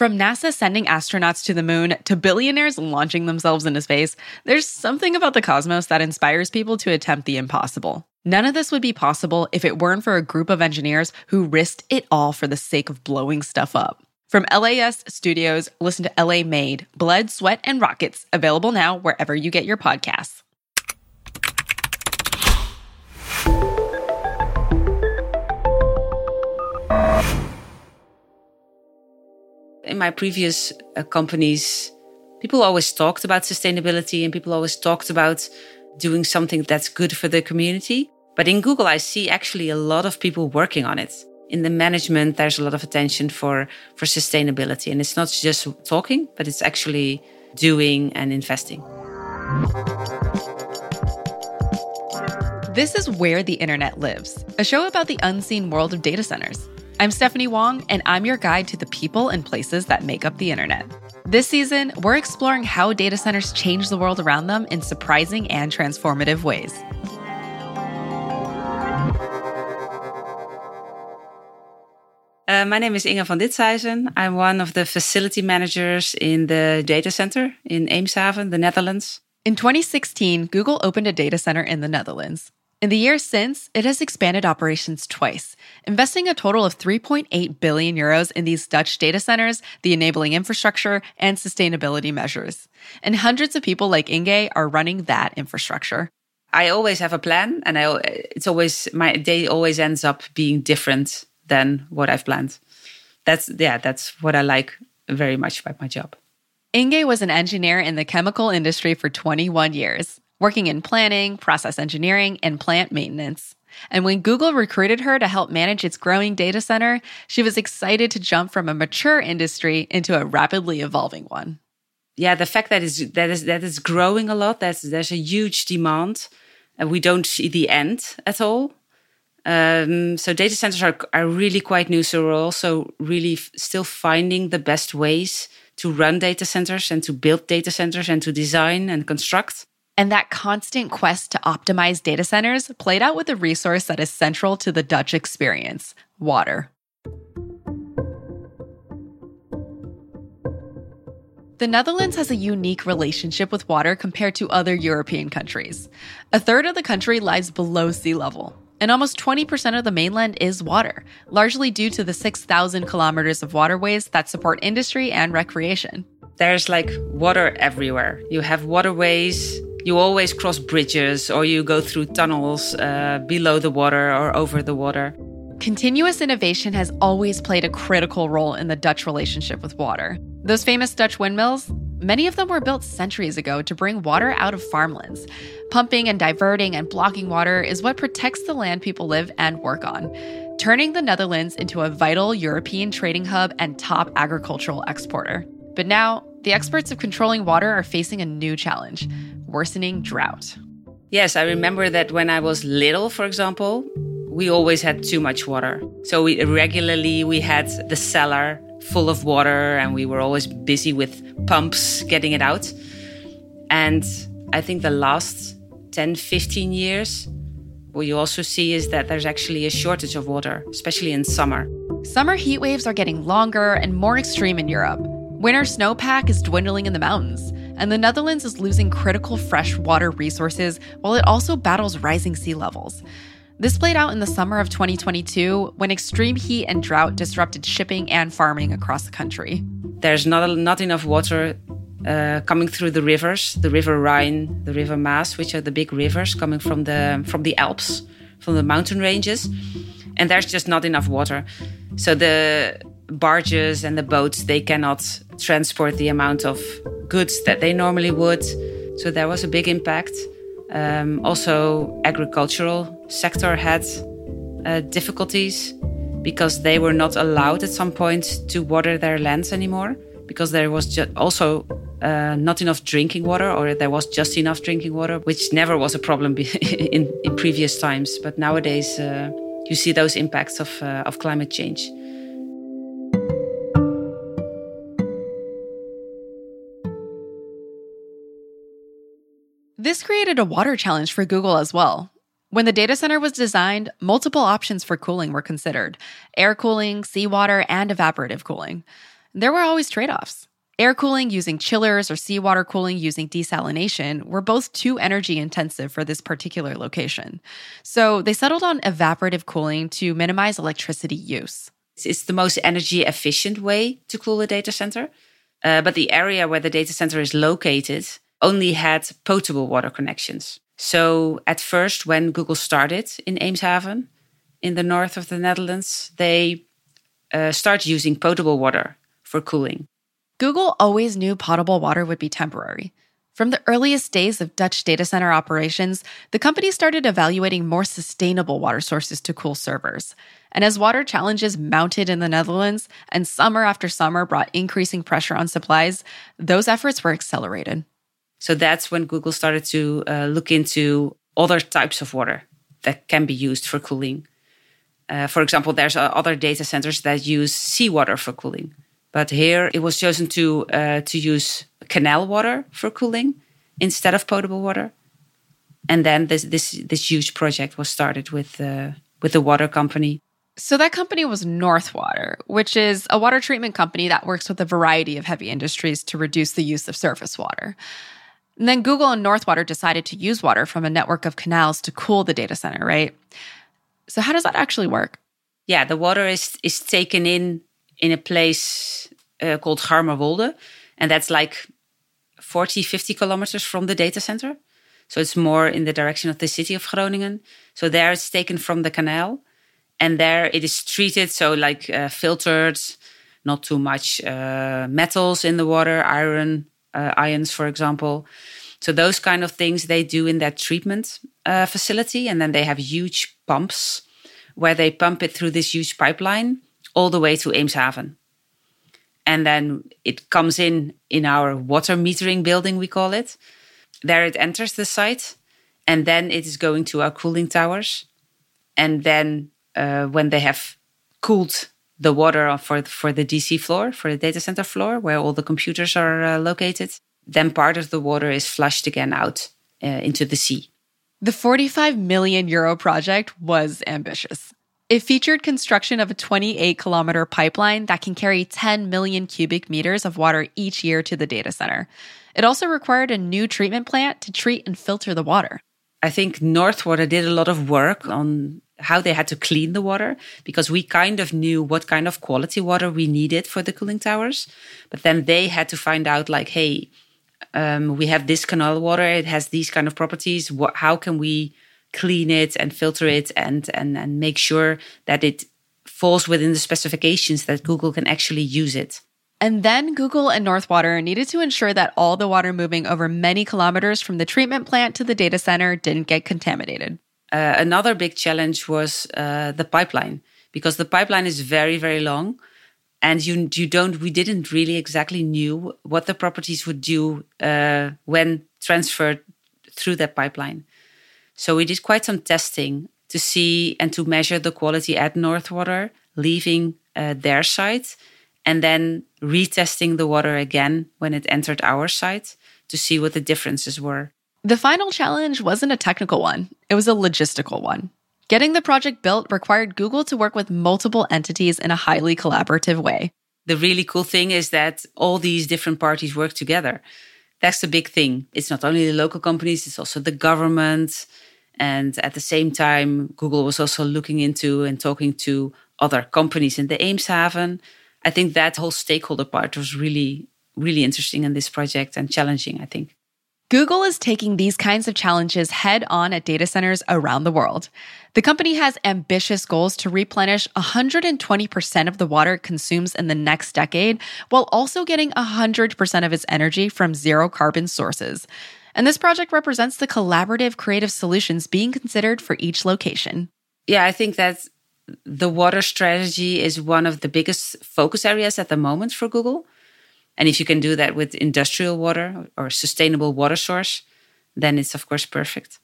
From NASA sending astronauts to the moon to billionaires launching themselves into space, there's something about the cosmos that inspires people to attempt the impossible. None of this would be possible if it weren't for a group of engineers who risked it all for the sake of blowing stuff up. From LAist Studios, listen to LA Made, Blood, Sweat, and Rockets, available now wherever you get your podcasts. In my previous uh, companies, people always talked about sustainability and people always talked about doing something that's good for the community. But in Google, I see actually a lot of people working on it. In the management, there's a lot of attention for, for sustainability. And it's not just talking, but it's actually doing and investing. This is Where the Internet Lives, a show about the unseen world of data centers. I'm Stephanie Wong, and I'm your guide to the people and places that make up the internet. This season, we're exploring how data centers change the world around them in surprising and transformative ways. Uh, my name is Inge van Ditshuizen. I'm one of the facility managers in the data center in Eemshaven, the Netherlands. In 2016, Google opened a data center in the Netherlands. In the years since, it has expanded operations twice, investing a total of 3.8 billion euros in these Dutch data centers, the enabling infrastructure, and sustainability measures. And hundreds of people like Inge are running that infrastructure. I always have a plan, and I, it's always my day always ends up being different than what I've planned. That's yeah, that's what I like very much about my job. Inge was an engineer in the chemical industry for 21 years working in planning, process engineering, and plant maintenance. And when Google recruited her to help manage its growing data center, she was excited to jump from a mature industry into a rapidly evolving one. Yeah, the fact that is that is that is growing a lot. That's there's a huge demand, and we don't see the end at all. Um, so data centers are are really quite new. So we're also really f- still finding the best ways to run data centers and to build data centers and to design and construct. And that constant quest to optimize data centers played out with a resource that is central to the Dutch experience water. The Netherlands has a unique relationship with water compared to other European countries. A third of the country lies below sea level, and almost 20% of the mainland is water, largely due to the 6,000 kilometers of waterways that support industry and recreation. There's like water everywhere. You have waterways, you always cross bridges or you go through tunnels uh, below the water or over the water. Continuous innovation has always played a critical role in the Dutch relationship with water. Those famous Dutch windmills, many of them were built centuries ago to bring water out of farmlands. Pumping and diverting and blocking water is what protects the land people live and work on, turning the Netherlands into a vital European trading hub and top agricultural exporter. But now, the experts of controlling water are facing a new challenge worsening drought. Yes, I remember that when I was little, for example, we always had too much water. So we regularly we had the cellar full of water and we were always busy with pumps getting it out. And I think the last 10, 15 years, what you also see is that there's actually a shortage of water, especially in summer. Summer heat waves are getting longer and more extreme in Europe. Winter snowpack is dwindling in the mountains, and the Netherlands is losing critical freshwater resources while it also battles rising sea levels. This played out in the summer of 2022 when extreme heat and drought disrupted shipping and farming across the country. There's not, not enough water uh, coming through the rivers, the River Rhine, the River Maas, which are the big rivers coming from the from the Alps, from the mountain ranges, and there's just not enough water. So the barges and the boats they cannot transport the amount of goods that they normally would. So there was a big impact. Um, also, agricultural sector had uh, difficulties because they were not allowed at some point to water their lands anymore because there was just also uh, not enough drinking water or there was just enough drinking water which never was a problem in, in previous times but nowadays uh, you see those impacts of, uh, of climate change This created a water challenge for Google as well. When the data center was designed, multiple options for cooling were considered air cooling, seawater, and evaporative cooling. there were always trade offs. Air cooling using chillers or seawater cooling using desalination were both too energy intensive for this particular location. So they settled on evaporative cooling to minimize electricity use. It's the most energy efficient way to cool a data center. Uh, but the area where the data center is located only had potable water connections. So at first, when Google started in Eemshaven, in the north of the Netherlands, they uh, start using potable water for cooling. Google always knew potable water would be temporary. From the earliest days of Dutch data center operations, the company started evaluating more sustainable water sources to cool servers. And as water challenges mounted in the Netherlands and summer after summer brought increasing pressure on supplies, those efforts were accelerated. So that's when Google started to uh, look into other types of water that can be used for cooling. Uh, for example, there's uh, other data centers that use seawater for cooling. But here it was chosen to uh, to use canal water for cooling instead of potable water. And then this this this huge project was started with uh, with the water company. So that company was North Water, which is a water treatment company that works with a variety of heavy industries to reduce the use of surface water. And then Google and North Water decided to use water from a network of canals to cool the data center, right? So how does that actually work? Yeah, the water is is taken in in a place uh, called Garmerwolde. And that's like 40, 50 kilometers from the data center. So it's more in the direction of the city of Groningen. So there it's taken from the canal. And there it is treated, so like uh, filtered, not too much uh, metals in the water, iron, uh, ions, for example. So those kind of things they do in that treatment uh, facility. And then they have huge pumps where they pump it through this huge pipeline all the way to Eemshaven. And then it comes in in our water metering building, we call it. There it enters the site, and then it is going to our cooling towers. And then uh, when they have cooled the water for for the DC floor, for the data center floor, where all the computers are uh, located, then part of the water is flushed again out uh, into the sea. The 45 million euro project was ambitious. It featured construction of a 28 kilometer pipeline that can carry 10 million cubic meters of water each year to the data center. It also required a new treatment plant to treat and filter the water. I think North Water did a lot of work on how they had to clean the water because we kind of knew what kind of quality water we needed for the cooling towers. But then they had to find out, like, hey, um, we have this canal water, it has these kind of properties. What, how can we clean it and filter it and, and, and make sure that it falls within the specifications that Google can actually use it. And then Google and North Water needed to ensure that all the water moving over many kilometers from the treatment plant to the data center didn't get contaminated. Uh, another big challenge was uh, the pipeline because the pipeline is very, very long. And you, you don't, we didn't really exactly knew what the properties would do uh, when transferred through that pipeline. So we did quite some testing to see and to measure the quality at North Water, leaving uh, their site, and then retesting the water again when it entered our site to see what the differences were. The final challenge wasn't a technical one, it was a logistical one. Getting the project built required Google to work with multiple entities in a highly collaborative way. The really cool thing is that all these different parties work together. That's the big thing. It's not only the local companies, it's also the government, and at the same time, Google was also looking into and talking to other companies in the Eemshaven. I think that whole stakeholder part was really, really interesting in this project and challenging, I think. Google is taking these kinds of challenges head on at data centers around the world. The company has ambitious goals to replenish 120% of the water it consumes in the next decade, while also getting 100% of its energy from zero carbon sources. And this project represents the collaborative creative solutions being considered for each location. Yeah, I think that the water strategy is one of the biggest focus areas at the moment for Google. And if you can do that with industrial water or sustainable water source, then it's of course perfect.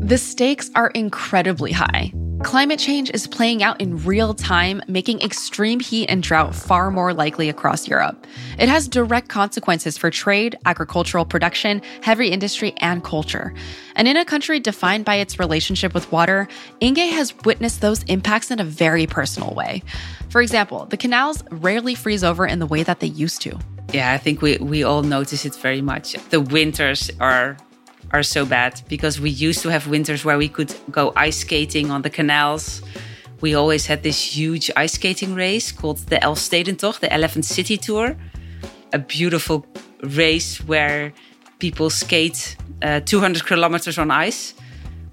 The stakes are incredibly high. Climate change is playing out in real time, making extreme heat and drought far more likely across Europe. It has direct consequences for trade, agricultural production, heavy industry, and culture. And in a country defined by its relationship with water, Inge has witnessed those impacts in a very personal way. For example, the canals rarely freeze over in the way that they used to. Yeah, I think we, we all notice it very much. The winters are are so bad because we used to have winters where we could go ice skating on the canals. We always had this huge ice skating race called the Elfstedentocht, the Eleven City Tour. A beautiful race where people skate uh, 200 kilometers on ice.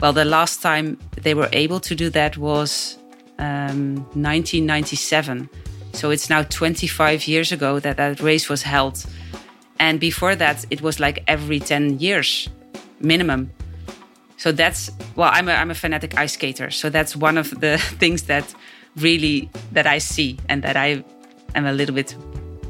Well, the last time they were able to do that was um, 1997. So it's now 25 years ago that that race was held. And before that, it was like every 10 years minimum. So that's well, I'm a, I'm a fanatic ice skater. So that's one of the things that really that I see and that I am a little bit,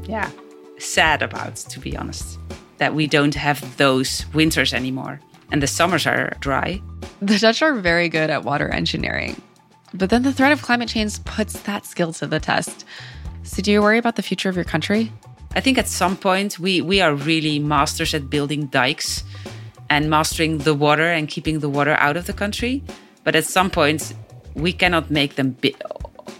yeah, sad about, to be honest. That we don't have those winters anymore, and the summers are dry. The Dutch are very good at water engineering, but then the threat of climate change puts that skill to the test. So, do you worry about the future of your country? I think at some point we we are really masters at building dikes and mastering the water and keeping the water out of the country. But at some point, we cannot make them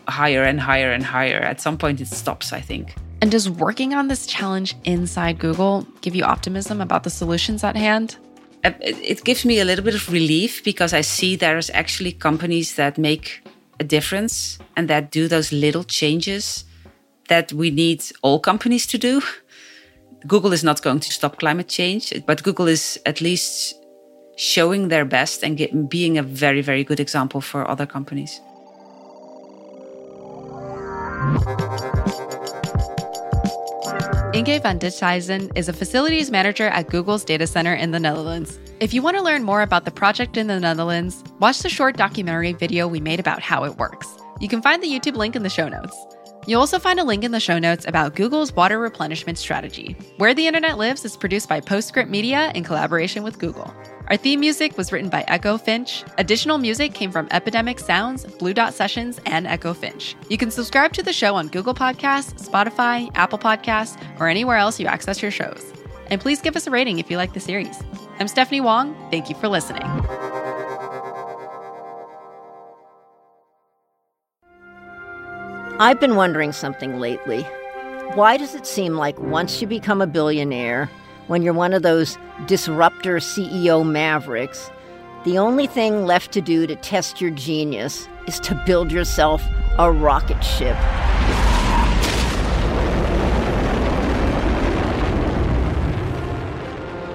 higher and higher and higher. At some point, it stops, I think. And does working on this challenge inside Google give you optimism about the solutions at hand? Uh, it gives me a little bit of relief because I see there's actually companies that make a difference and that do those little changes that we need all companies to do. Google is not going to stop climate change, but Google is at least showing their best and get, being a very, very good example for other companies. Inge van Dithuizen is a facilities manager at Google's data center in the Netherlands. If you want to learn more about the project in the Netherlands, watch the short documentary video we made about how it works. You can find the YouTube link in the show notes. You'll also find a link in the show notes about Google's water replenishment strategy. Where the Internet Lives is produced by Postscript Media in collaboration with Google. Our theme music was written by Echo Finch. Additional music came from Epidemic Sounds, Blue Dot Sessions, and Echo Finch. You can subscribe to the show on Google Podcasts, Spotify, Apple Podcasts, or anywhere else you access your shows. And please give us a rating if you like the series. I'm Stephanie Wong. Thank you for listening. I've been wondering something lately. Why does it seem like once you become a billionaire, when you're one of those disruptor CEO mavericks, the only thing left to do to test your genius is to build yourself a rocket ship?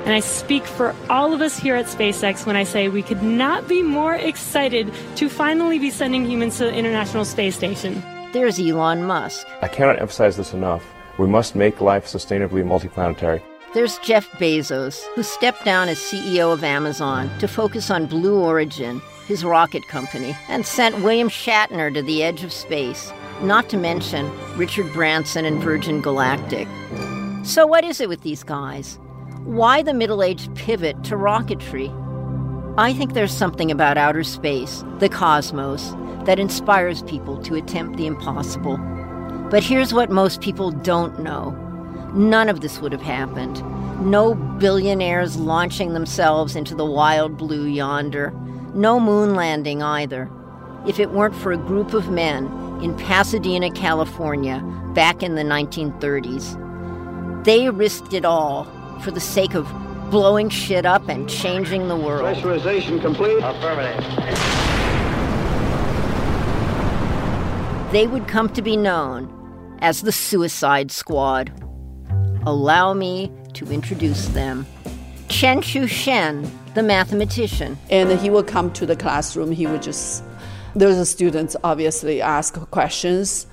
And I speak for all of us here at SpaceX when I say we could not be more excited to finally be sending humans to the International Space Station. There's Elon Musk. I cannot emphasize this enough. We must make life sustainably multiplanetary. There's Jeff Bezos, who stepped down as CEO of Amazon to focus on Blue Origin, his rocket company, and sent William Shatner to the edge of space, not to mention Richard Branson and Virgin Galactic. So, what is it with these guys? Why the middle aged pivot to rocketry? I think there's something about outer space, the cosmos, that inspires people to attempt the impossible. But here's what most people don't know none of this would have happened. No billionaires launching themselves into the wild blue yonder. No moon landing either. If it weren't for a group of men in Pasadena, California, back in the 1930s. They risked it all for the sake of blowing shit up and changing the world. Pressurization complete. Affirmative. they would come to be known as the Suicide Squad. Allow me to introduce them. Tsien Hsue-shen, the mathematician. And he would come to the classroom, he would just, there's students obviously ask questions,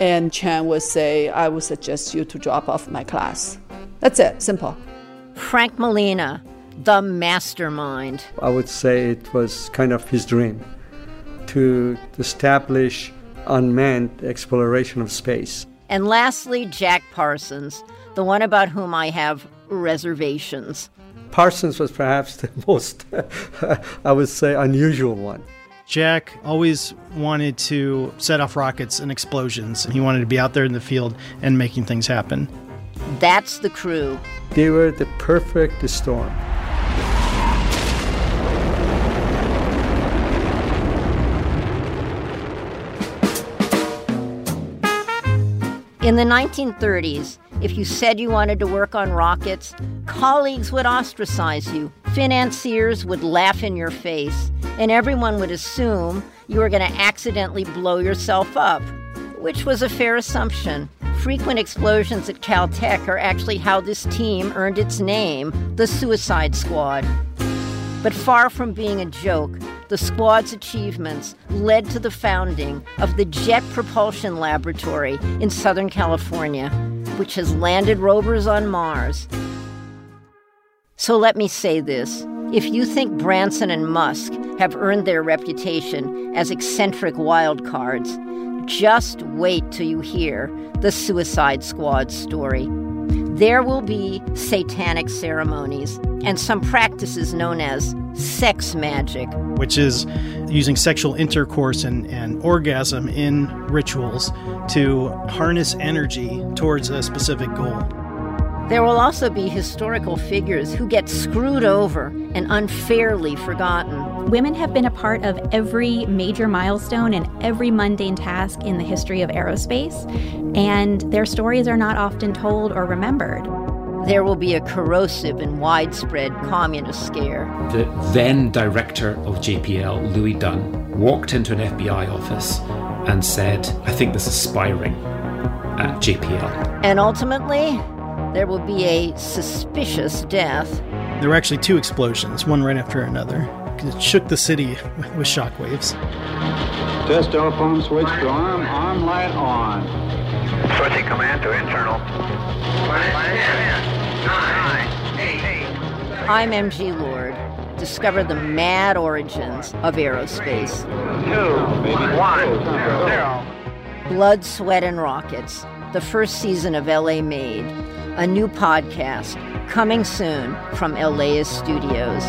and Chen would say, I would suggest you to drop off my class. That's it, simple. Frank Molina, the mastermind. I would say it was kind of his dream to establish unmanned exploration of space. And lastly, Jack Parsons, the one about whom I have reservations. Parsons was perhaps the most, I would say, unusual one. Jack always wanted to set off rockets and explosions. and He wanted to be out there in the field and making things happen. That's the crew. They were the perfect storm. In the 1930s, if you said you wanted to work on rockets, colleagues would ostracize you, financiers would laugh in your face, and everyone would assume you were going to accidentally blow yourself up, which was a fair assumption. Frequent explosions at Caltech are actually how this team earned its name, the Suicide Squad. But far from being a joke, the squad's achievements led to the founding of the Jet Propulsion Laboratory in Southern California, which has landed rovers on Mars. So let me say this if you think Branson and Musk have earned their reputation as eccentric wildcards, just wait till you hear the Suicide Squad story. There will be satanic ceremonies and some practices known as sex magic, which is using sexual intercourse and, and orgasm in rituals to harness energy towards a specific goal. There will also be historical figures who get screwed over and unfairly forgotten. Women have been a part of every major milestone and every mundane task in the history of aerospace, and their stories are not often told or remembered. There will be a corrosive and widespread communist scare. The then director of JPL, Louis Dunn, walked into an FBI office and said, I think there's a spy ring at JPL. And ultimately, there will be a suspicious death. There were actually two explosions, one right after another. It shook the city with shockwaves. Test telephone switch to arm, arm light on. Switching command to internal. I'm MG Lord. Discover the mad origins of aerospace. Two, one, zero. Blood, Sweat, and Rockets, the first season of LA Made, a new podcast coming soon from LAist Studios.